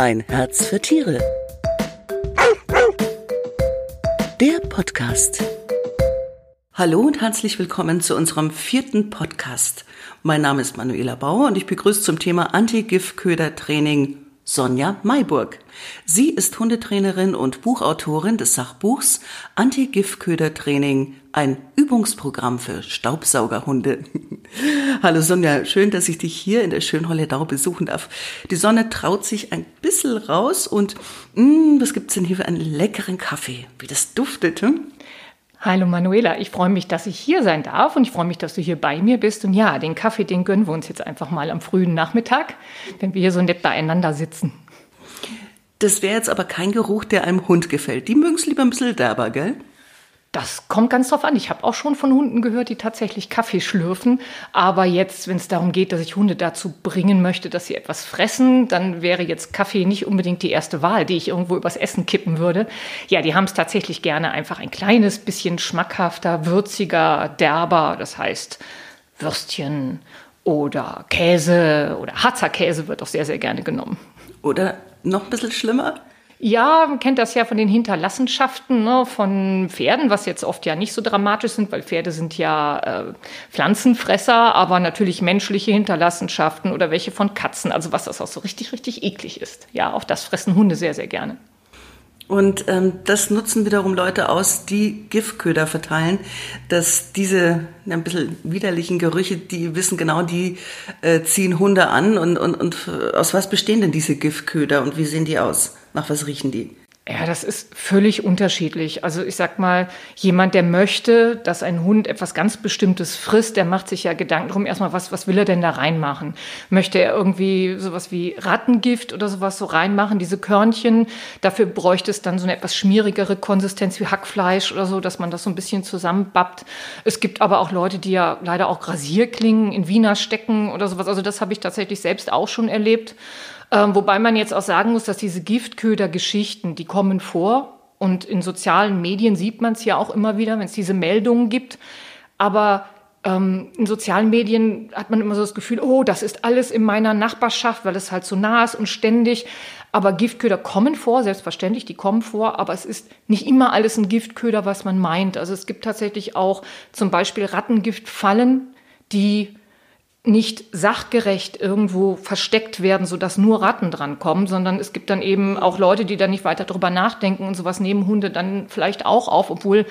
Ein Herz für Tiere. Der Podcast. Hallo und herzlich willkommen zu unserem vierten Podcast. Mein Name ist Manuela Bauer und ich begrüße zum Thema Anti-Giftköder-Training Sonja Mayburg. Sie ist Hundetrainerin und Buchautorin des Sachbuchs Anti-Giftköder-Training, ein Übungsprogramm für Staubsaugerhunde. Hallo Sonja, schön, dass ich dich hier in der Schönholledau besuchen darf. Die Sonne traut sich ein bisschen raus und mh, mm, was gibt's denn hier für einen leckeren Kaffee? Wie das duftet, hm? Hallo Manuela, ich freue mich, dass ich hier sein darf und ich freue mich, dass du hier bei mir bist. Und ja, den Kaffee, den gönnen wir uns jetzt einfach mal am frühen Nachmittag, wenn wir hier so nett beieinander sitzen. Das wäre jetzt aber kein Geruch, der einem Hund gefällt. Die mögen es lieber ein bisschen derber, gell? Das kommt ganz drauf an. Ich habe auch schon von Hunden gehört, die tatsächlich Kaffee schlürfen. Aber jetzt, wenn es darum geht, dass ich Hunde dazu bringen möchte, dass sie etwas fressen, dann wäre jetzt Kaffee nicht unbedingt die erste Wahl, die ich irgendwo übers Essen kippen würde. Ja, die haben es tatsächlich gerne einfach ein kleines bisschen schmackhafter, würziger, derber. Das heißt Würstchen oder Käse oder Harzer Käse wird auch sehr, sehr gerne genommen. Oder noch ein bisschen schlimmer? Ja, man kennt das ja von den Hinterlassenschaften ne, von Pferden, was jetzt oft ja nicht so dramatisch sind, weil Pferde sind ja äh, Pflanzenfresser, aber natürlich menschliche Hinterlassenschaften oder welche von Katzen, also was das auch so richtig, richtig eklig ist. Ja, auch das fressen Hunde sehr, sehr gerne. Und ähm, das nutzen wiederum Leute aus, die Giftköder verteilen, dass diese ein bisschen widerlichen Gerüche, die wissen genau, die äh, ziehen Hunde an. Und, und, und äh, aus was bestehen denn diese Giftköder und wie sehen die aus? Nach was riechen die? Ja, das ist völlig unterschiedlich. Also ich sag mal, jemand, der möchte, dass ein Hund etwas ganz Bestimmtes frisst, der macht sich ja Gedanken drum erstmal, was, was will er denn da reinmachen? Möchte er irgendwie sowas wie Rattengift oder sowas so reinmachen, diese Körnchen? Dafür bräuchte es dann so eine etwas schmierigere Konsistenz wie Hackfleisch oder so, dass man das so ein bisschen zusammenbappt. Es gibt aber auch Leute, die ja leider auch Rasierklingen in Wiener stecken oder sowas. Also das habe ich tatsächlich selbst auch schon erlebt. Ähm, wobei man jetzt auch sagen muss, dass diese Giftköder-Geschichten, die kommen vor. Und in sozialen Medien sieht man es ja auch immer wieder, wenn es diese Meldungen gibt. Aber ähm, in sozialen Medien hat man immer so das Gefühl, oh, das ist alles in meiner Nachbarschaft, weil es halt so nah ist und ständig. Aber Giftköder kommen vor, selbstverständlich, die kommen vor, aber es ist nicht immer alles ein Giftköder, was man meint. Also es gibt tatsächlich auch zum Beispiel Rattengiftfallen, die nicht sachgerecht irgendwo versteckt werden, sodass nur Ratten dran kommen, sondern es gibt dann eben auch Leute, die dann nicht weiter drüber nachdenken und sowas nehmen Hunde dann vielleicht auch auf, obwohl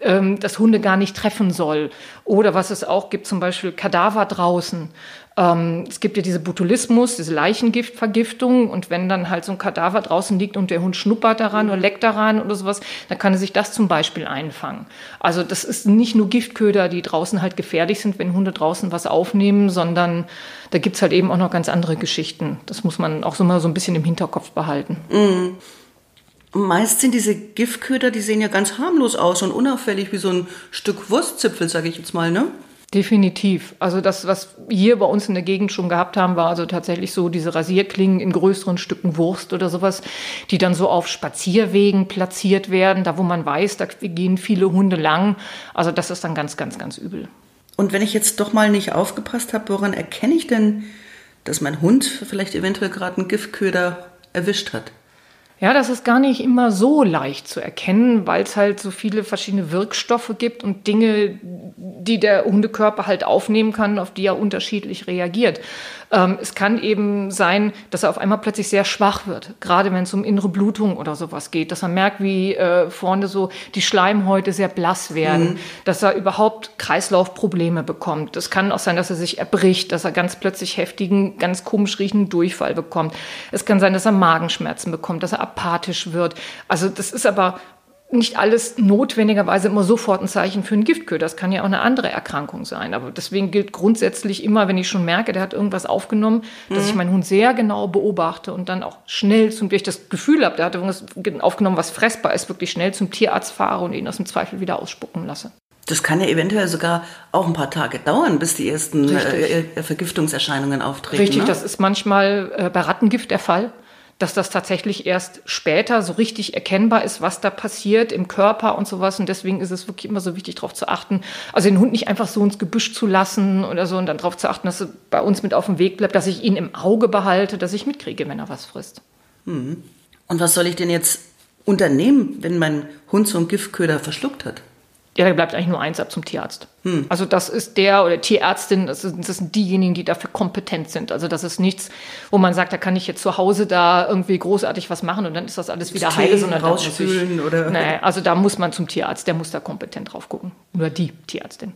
ähm, das Hunde gar nicht treffen soll. Oder was es auch gibt, zum Beispiel Kadaver draußen. Ähm, es gibt ja diese Botulismus, diese Leichengiftvergiftung und wenn dann halt so ein Kadaver draußen liegt und der Hund schnuppert daran oder leckt daran oder sowas, dann kann er sich das zum Beispiel einfangen. Also das ist nicht nur Giftköder, die draußen halt gefährlich sind, wenn Hunde draußen was aufnehmen, sondern da gibt's halt eben auch noch ganz andere Geschichten. Das muss man auch so mal so ein bisschen im Hinterkopf behalten. Mhm. Meist sind diese Giftköder, die sehen ja ganz harmlos aus und unauffällig wie so ein Stück Wurstzipfel, sage ich jetzt mal, ne? Definitiv. Also das, was hier bei uns in der Gegend schon gehabt haben, war also tatsächlich so diese Rasierklingen in größeren Stücken Wurst oder sowas, die dann so auf Spazierwegen platziert werden, da wo man weiß, da gehen viele Hunde lang. Also das ist dann ganz, ganz, ganz übel. Und wenn ich jetzt doch mal nicht aufgepasst habe, woran erkenne ich denn, dass mein Hund vielleicht eventuell gerade einen Giftköder erwischt hat? Ja, das ist gar nicht immer so leicht zu erkennen, weil es halt so viele verschiedene Wirkstoffe gibt und Dinge, die der Hundekörper halt aufnehmen kann, auf die er unterschiedlich reagiert. Ähm, es kann eben sein, dass er auf einmal plötzlich sehr schwach wird, gerade wenn es um innere Blutung oder sowas geht, dass man merkt, wie äh, vorne so die Schleimhäute sehr blass werden, mhm. dass er überhaupt Kreislaufprobleme bekommt. Es kann auch sein, dass er sich erbricht, dass er ganz plötzlich heftigen, ganz komisch riechenden Durchfall bekommt. Es kann sein, dass er Magenschmerzen bekommt, dass er apathisch wird. Also das ist aber nicht alles notwendigerweise immer sofort ein Zeichen für einen Giftköder. Das kann ja auch eine andere Erkrankung sein. Aber deswegen gilt grundsätzlich immer, wenn ich schon merke, der hat irgendwas aufgenommen, mhm. dass ich meinen Hund sehr genau beobachte und dann auch schnell zum, wenn ich das Gefühl habe, der hat irgendwas aufgenommen, was fressbar ist, wirklich schnell zum Tierarzt fahre und ihn aus dem Zweifel wieder ausspucken lasse. Das kann ja eventuell sogar auch ein paar Tage dauern, bis die ersten äh, äh, Vergiftungserscheinungen auftreten. Richtig, ne? das ist manchmal äh, bei Rattengift der Fall dass das tatsächlich erst später so richtig erkennbar ist, was da passiert im Körper und sowas. Und deswegen ist es wirklich immer so wichtig, darauf zu achten, also den Hund nicht einfach so ins Gebüsch zu lassen oder so und dann darauf zu achten, dass er bei uns mit auf dem Weg bleibt, dass ich ihn im Auge behalte, dass ich mitkriege, wenn er was frisst. Und was soll ich denn jetzt unternehmen, wenn mein Hund so einen Giftköder verschluckt hat? Ja, da bleibt eigentlich nur eins ab zum Tierarzt. Hm. Also das ist der oder Tierärztin, das, ist, das sind diejenigen, die dafür kompetent sind. Also das ist nichts, wo man sagt, da kann ich jetzt zu Hause da irgendwie großartig was machen und dann ist das alles wieder heile, sondern rausspülen ich, oder nee, also da muss man zum Tierarzt, der muss da kompetent drauf gucken. Oder die Tierärztin.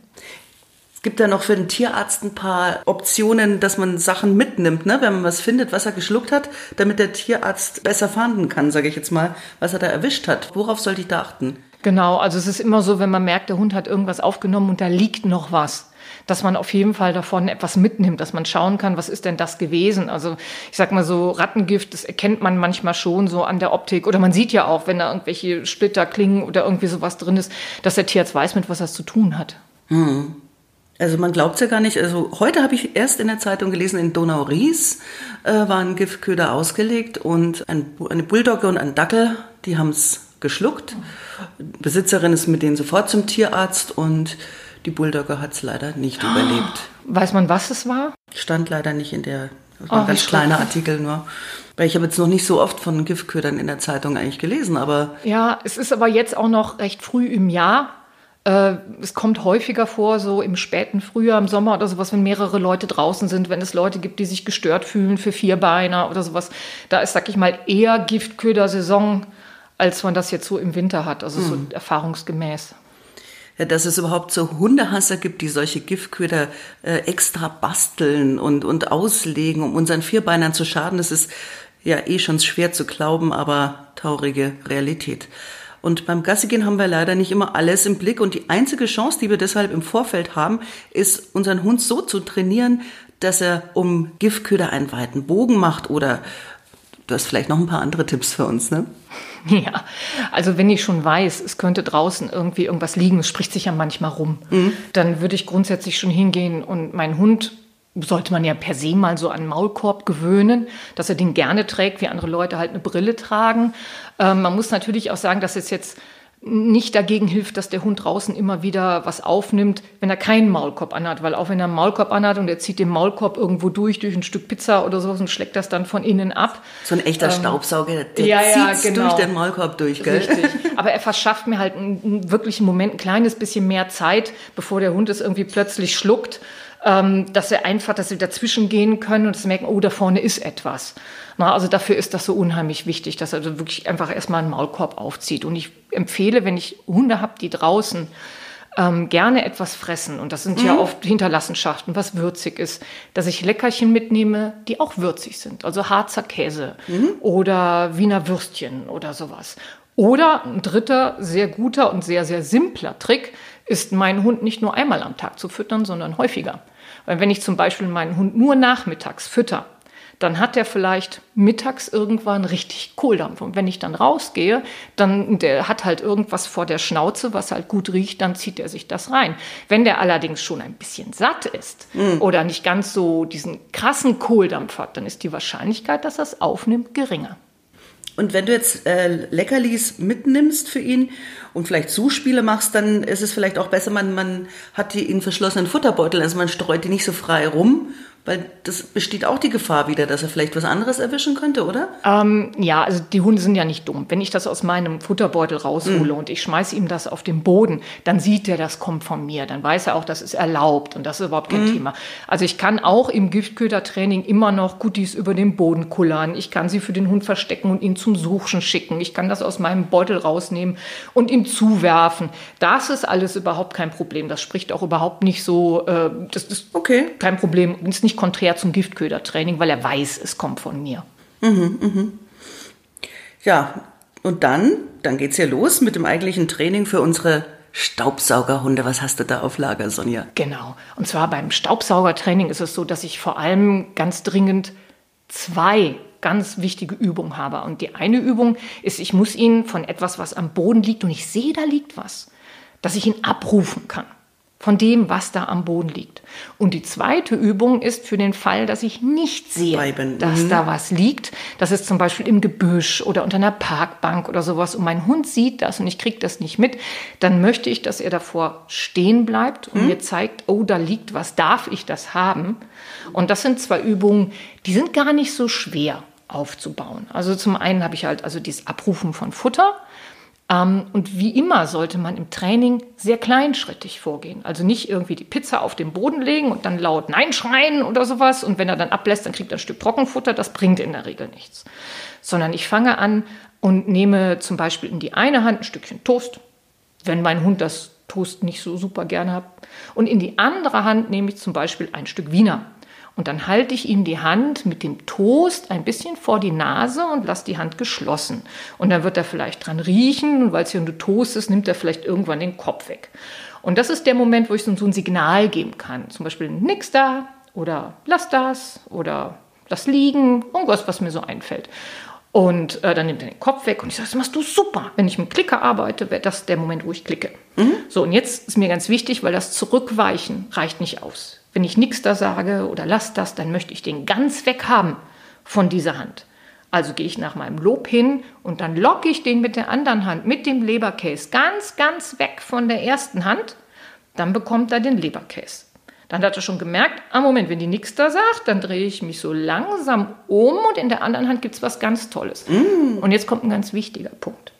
Es gibt da noch für den Tierarzt ein paar Optionen, dass man Sachen mitnimmt, ne? wenn man was findet, was er geschluckt hat, damit der Tierarzt besser fahnden kann, sage ich jetzt mal, was er da erwischt hat. Worauf sollte ich da achten? Genau, also es ist immer so, wenn man merkt, der Hund hat irgendwas aufgenommen und da liegt noch was, dass man auf jeden Fall davon etwas mitnimmt, dass man schauen kann, was ist denn das gewesen? Also ich sag mal so Rattengift, das erkennt man manchmal schon so an der Optik oder man sieht ja auch, wenn da irgendwelche Splitter klingen oder irgendwie sowas drin ist, dass der Tierarzt weiß, mit was er zu tun hat. Hm. Also man glaubt es ja gar nicht. Also heute habe ich erst in der Zeitung gelesen, in Donau-Ries äh, waren Giftköder ausgelegt und ein, eine Bulldogge und ein Dackel, die haben es geschluckt. Besitzerin ist mit denen sofort zum Tierarzt und die Bulldogge hat es leider nicht oh. überlebt. Weiß man, was es war? Stand leider nicht in der, das war oh, ein ganz kleiner Artikel nur. Weil ich habe jetzt noch nicht so oft von Giftködern in der Zeitung eigentlich gelesen, aber. Ja, es ist aber jetzt auch noch recht früh im Jahr. Äh, es kommt häufiger vor, so im späten Frühjahr, im Sommer oder sowas, wenn mehrere Leute draußen sind, wenn es Leute gibt, die sich gestört fühlen für Vierbeiner oder sowas. Da ist, sag ich mal, eher Giftköder-Saison, als man das jetzt so im Winter hat, also so hm. erfahrungsgemäß. Ja, dass es überhaupt so Hundehasser gibt, die solche Giftköder äh, extra basteln und, und auslegen, um unseren Vierbeinern zu schaden, das ist ja eh schon schwer zu glauben, aber traurige Realität. Und beim Gassigehen haben wir leider nicht immer alles im Blick. Und die einzige Chance, die wir deshalb im Vorfeld haben, ist, unseren Hund so zu trainieren, dass er um Giftköder einen weiten Bogen macht oder du hast vielleicht noch ein paar andere Tipps für uns, ne? Ja, also wenn ich schon weiß, es könnte draußen irgendwie irgendwas liegen, es spricht sich ja manchmal rum, mhm. dann würde ich grundsätzlich schon hingehen und meinen Hund sollte man ja per se mal so an Maulkorb gewöhnen, dass er den gerne trägt, wie andere Leute halt eine Brille tragen. Ähm, man muss natürlich auch sagen, dass es jetzt nicht dagegen hilft, dass der Hund draußen immer wieder was aufnimmt, wenn er keinen Maulkorb anhat. Weil auch wenn er einen Maulkorb anhat und er zieht den Maulkorb irgendwo durch, durch ein Stück Pizza oder sowas und schlägt das dann von innen ab. So ein echter ähm, Staubsauger, der ja, ja, genau. durch den Maulkorb durch, gell? Richtig. Aber er verschafft mir halt einen, wirklich einen Moment, ein kleines bisschen mehr Zeit, bevor der Hund es irgendwie plötzlich schluckt ähm, dass sie einfach, dass sie dazwischen gehen können und dass sie merken, oh, da vorne ist etwas. Na, also dafür ist das so unheimlich wichtig, dass er also wirklich einfach erstmal einen Maulkorb aufzieht. Und ich empfehle, wenn ich Hunde habe, die draußen ähm, gerne etwas fressen, und das sind mhm. ja oft Hinterlassenschaften, was würzig ist, dass ich Leckerchen mitnehme, die auch würzig sind. Also Harzer Käse mhm. oder Wiener Würstchen oder sowas. Oder ein dritter sehr guter und sehr, sehr simpler Trick ist, meinen Hund nicht nur einmal am Tag zu füttern, sondern häufiger. Weil wenn ich zum Beispiel meinen Hund nur nachmittags fütter, dann hat er vielleicht mittags irgendwann richtig Kohldampf. Und wenn ich dann rausgehe, dann der hat halt irgendwas vor der Schnauze, was halt gut riecht, dann zieht er sich das rein. Wenn der allerdings schon ein bisschen satt ist mm. oder nicht ganz so diesen krassen Kohldampf hat, dann ist die Wahrscheinlichkeit, dass er es aufnimmt, geringer. Und wenn du jetzt äh, Leckerlis mitnimmst für ihn und vielleicht Zuspiele machst, dann ist es vielleicht auch besser, man, man hat die in verschlossenen Futterbeutel, also man streut die nicht so frei rum weil das besteht auch die Gefahr wieder, dass er vielleicht was anderes erwischen könnte, oder? Ähm, ja, also die Hunde sind ja nicht dumm. Wenn ich das aus meinem Futterbeutel raushole mm. und ich schmeiße ihm das auf den Boden, dann sieht er, das kommt von mir. Dann weiß er auch, das ist erlaubt und das ist überhaupt kein mm. Thema. Also ich kann auch im Giftködertraining immer noch Goodies über den Boden kullern. Ich kann sie für den Hund verstecken und ihn zum Suchen schicken. Ich kann das aus meinem Beutel rausnehmen und ihm zuwerfen. Das ist alles überhaupt kein Problem. Das spricht auch überhaupt nicht so, äh, das ist okay. kein Problem. Ist nicht konträr zum Giftködertraining, weil er weiß, es kommt von mir. Mhm, mhm. Ja, und dann, dann geht's ja los mit dem eigentlichen Training für unsere Staubsaugerhunde. Was hast du da auf Lager, Sonja? Genau. Und zwar beim Staubsaugertraining ist es so, dass ich vor allem ganz dringend zwei ganz wichtige Übungen habe. Und die eine Übung ist, ich muss ihn von etwas, was am Boden liegt und ich sehe, da liegt was, dass ich ihn abrufen kann von dem, was da am Boden liegt. Und die zweite Übung ist für den Fall, dass ich nicht sehe, Bleiben. dass mhm. da was liegt. Das ist zum Beispiel im Gebüsch oder unter einer Parkbank oder sowas. Und mein Hund sieht das und ich kriege das nicht mit. Dann möchte ich, dass er davor stehen bleibt und mhm. mir zeigt, oh, da liegt was, darf ich das haben? Und das sind zwei Übungen, die sind gar nicht so schwer. Aufzubauen. Also zum einen habe ich halt also dieses Abrufen von Futter. Ähm, und wie immer sollte man im Training sehr kleinschrittig vorgehen. Also nicht irgendwie die Pizza auf den Boden legen und dann laut Nein schreien oder sowas. Und wenn er dann ablässt, dann kriegt er ein Stück Trockenfutter. Das bringt in der Regel nichts. Sondern ich fange an und nehme zum Beispiel in die eine Hand ein Stückchen Toast, wenn mein Hund das Toast nicht so super gerne hat. Und in die andere Hand nehme ich zum Beispiel ein Stück Wiener. Und dann halte ich ihm die Hand mit dem Toast ein bisschen vor die Nase und lasse die Hand geschlossen. Und dann wird er vielleicht dran riechen und weil es ja nur Toast ist, nimmt er vielleicht irgendwann den Kopf weg. Und das ist der Moment, wo ich so ein Signal geben kann. Zum Beispiel nix da oder lass das oder lass liegen, irgendwas, was mir so einfällt. Und äh, dann nimmt er den Kopf weg und ich sage, das machst du super. Wenn ich mit Klicker arbeite, wäre das der Moment, wo ich klicke. Mhm. So, und jetzt ist mir ganz wichtig, weil das Zurückweichen reicht nicht aus. Wenn ich nichts da sage oder lass das, dann möchte ich den ganz weg haben von dieser Hand. Also gehe ich nach meinem Lob hin und dann locke ich den mit der anderen Hand, mit dem Leberkäse, ganz, ganz weg von der ersten Hand. Dann bekommt er den Leberkäse. Dann hat er schon gemerkt, ah Moment, wenn die nichts da sagt, dann drehe ich mich so langsam um und in der anderen Hand gibt es was ganz Tolles. Mm. Und jetzt kommt ein ganz wichtiger Punkt.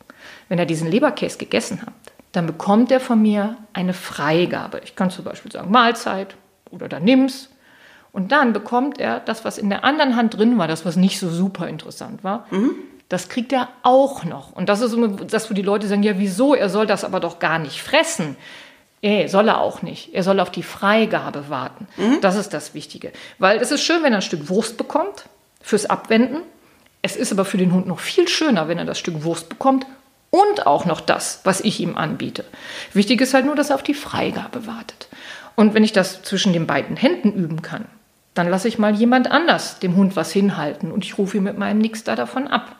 Wenn er diesen Leberkäse gegessen hat, dann bekommt er von mir eine Freigabe. Ich kann zum Beispiel sagen Mahlzeit oder dann nimm's. Und dann bekommt er das, was in der anderen Hand drin war, das, was nicht so super interessant war, mhm. das kriegt er auch noch. Und das ist das, wo die Leute sagen, ja, wieso? Er soll das aber doch gar nicht fressen. Nee, soll er auch nicht. Er soll auf die Freigabe warten. Mhm. Das ist das Wichtige. Weil es ist schön, wenn er ein Stück Wurst bekommt fürs Abwenden. Es ist aber für den Hund noch viel schöner, wenn er das Stück Wurst bekommt und auch noch das, was ich ihm anbiete. Wichtig ist halt nur, dass er auf die Freigabe wartet. Und wenn ich das zwischen den beiden Händen üben kann, dann lasse ich mal jemand anders dem Hund was hinhalten und ich rufe ihn mit meinem Nix da davon ab.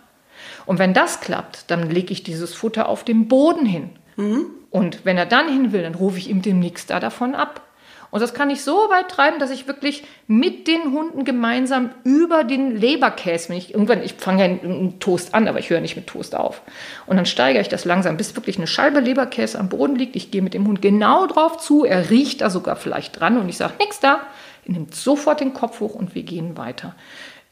Und wenn das klappt, dann lege ich dieses Futter auf den Boden hin. Mhm. Und wenn er dann hin will, dann rufe ich ihm den Nix da davon ab. Und das kann ich so weit treiben, dass ich wirklich mit den Hunden gemeinsam über den Leberkäse, wenn ich irgendwann, ich fange ja einen Toast an, aber ich höre nicht mit Toast auf. Und dann steigere ich das langsam, bis wirklich eine Scheibe Leberkäse am Boden liegt. Ich gehe mit dem Hund genau drauf zu, er riecht da sogar vielleicht dran und ich sage, nix da. Er nimmt sofort den Kopf hoch und wir gehen weiter.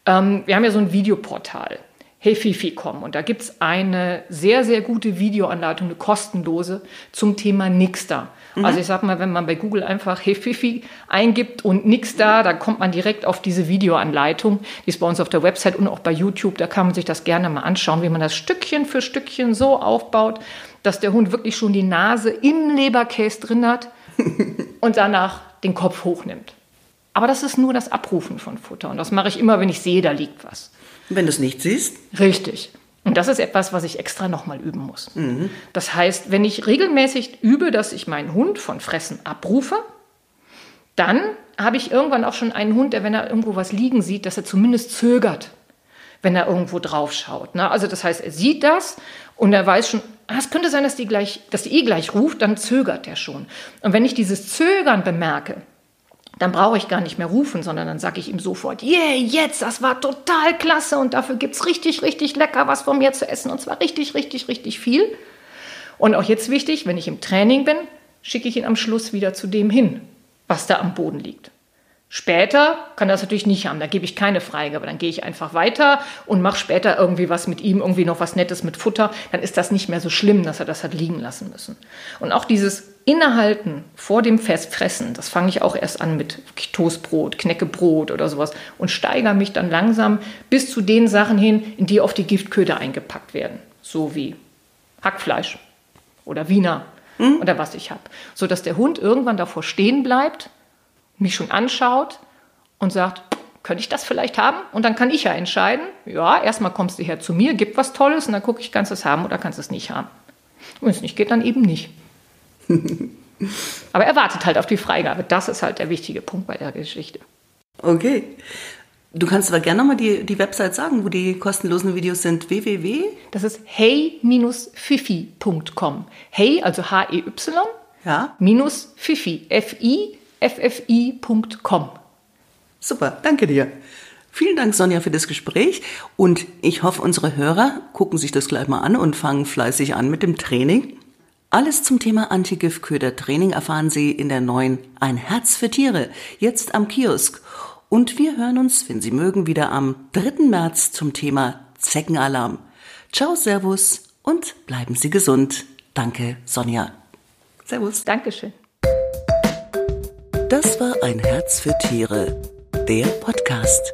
Ähm, wir haben ja so ein Videoportal. Hey Fifi kommen. Und da gibt es eine sehr, sehr gute Videoanleitung, eine kostenlose zum Thema Nixter. Mhm. Also ich sag mal, wenn man bei Google einfach Hey Fifi eingibt und Nixter, da kommt man direkt auf diese Videoanleitung. Die ist bei uns auf der Website und auch bei YouTube. Da kann man sich das gerne mal anschauen, wie man das Stückchen für Stückchen so aufbaut, dass der Hund wirklich schon die Nase im Leberkäse drin hat und danach den Kopf hochnimmt. Aber das ist nur das Abrufen von Futter. Und das mache ich immer, wenn ich sehe, da liegt was. Wenn du es nicht siehst? Richtig. Und das ist etwas, was ich extra nochmal üben muss. Mhm. Das heißt, wenn ich regelmäßig übe, dass ich meinen Hund von Fressen abrufe, dann habe ich irgendwann auch schon einen Hund, der, wenn er irgendwo was liegen sieht, dass er zumindest zögert, wenn er irgendwo drauf schaut. Ne? Also das heißt, er sieht das und er weiß schon, ah, es könnte sein, dass die, gleich, dass die eh gleich ruft, dann zögert er schon. Und wenn ich dieses Zögern bemerke, dann brauche ich gar nicht mehr rufen, sondern dann sage ich ihm sofort, yeah, jetzt, das war total klasse und dafür gibt es richtig, richtig lecker was von mir zu essen und zwar richtig, richtig, richtig viel. Und auch jetzt wichtig, wenn ich im Training bin, schicke ich ihn am Schluss wieder zu dem hin, was da am Boden liegt. Später kann das natürlich nicht haben, da gebe ich keine Freigabe, dann gehe ich einfach weiter und mache später irgendwie was mit ihm, irgendwie noch was Nettes mit Futter, dann ist das nicht mehr so schlimm, dass er das hat liegen lassen müssen. Und auch dieses Innehalten vor dem Festfressen, das fange ich auch erst an mit Toastbrot, Knäckebrot oder sowas und steigere mich dann langsam bis zu den Sachen hin, in die auf die Giftköder eingepackt werden, so wie Hackfleisch oder Wiener hm? oder was ich habe, so dass der Hund irgendwann davor stehen bleibt mich schon anschaut und sagt, könnte ich das vielleicht haben? Und dann kann ich ja entscheiden, ja, erstmal kommst du her zu mir, gib was Tolles und dann gucke ich, kannst du es haben oder kannst du es nicht haben. Wenn es nicht geht, dann eben nicht. Aber er wartet halt auf die Freigabe. Das ist halt der wichtige Punkt bei der Geschichte. Okay. Du kannst aber gerne nochmal die, die Website sagen, wo die kostenlosen Videos sind. www. Das ist hey-fifi.com. Hey, also H-E-Y. Ja. Minus Fifi. F-I ffi.com. Super, danke dir. Vielen Dank, Sonja, für das Gespräch. Und ich hoffe, unsere Hörer gucken sich das gleich mal an und fangen fleißig an mit dem Training. Alles zum Thema Antigiftköder-Training erfahren Sie in der neuen Ein Herz für Tiere, jetzt am Kiosk. Und wir hören uns, wenn Sie mögen, wieder am 3. März zum Thema Zeckenalarm. Ciao, Servus und bleiben Sie gesund. Danke, Sonja. Servus. Dankeschön. Das war ein Herz für Tiere, der Podcast.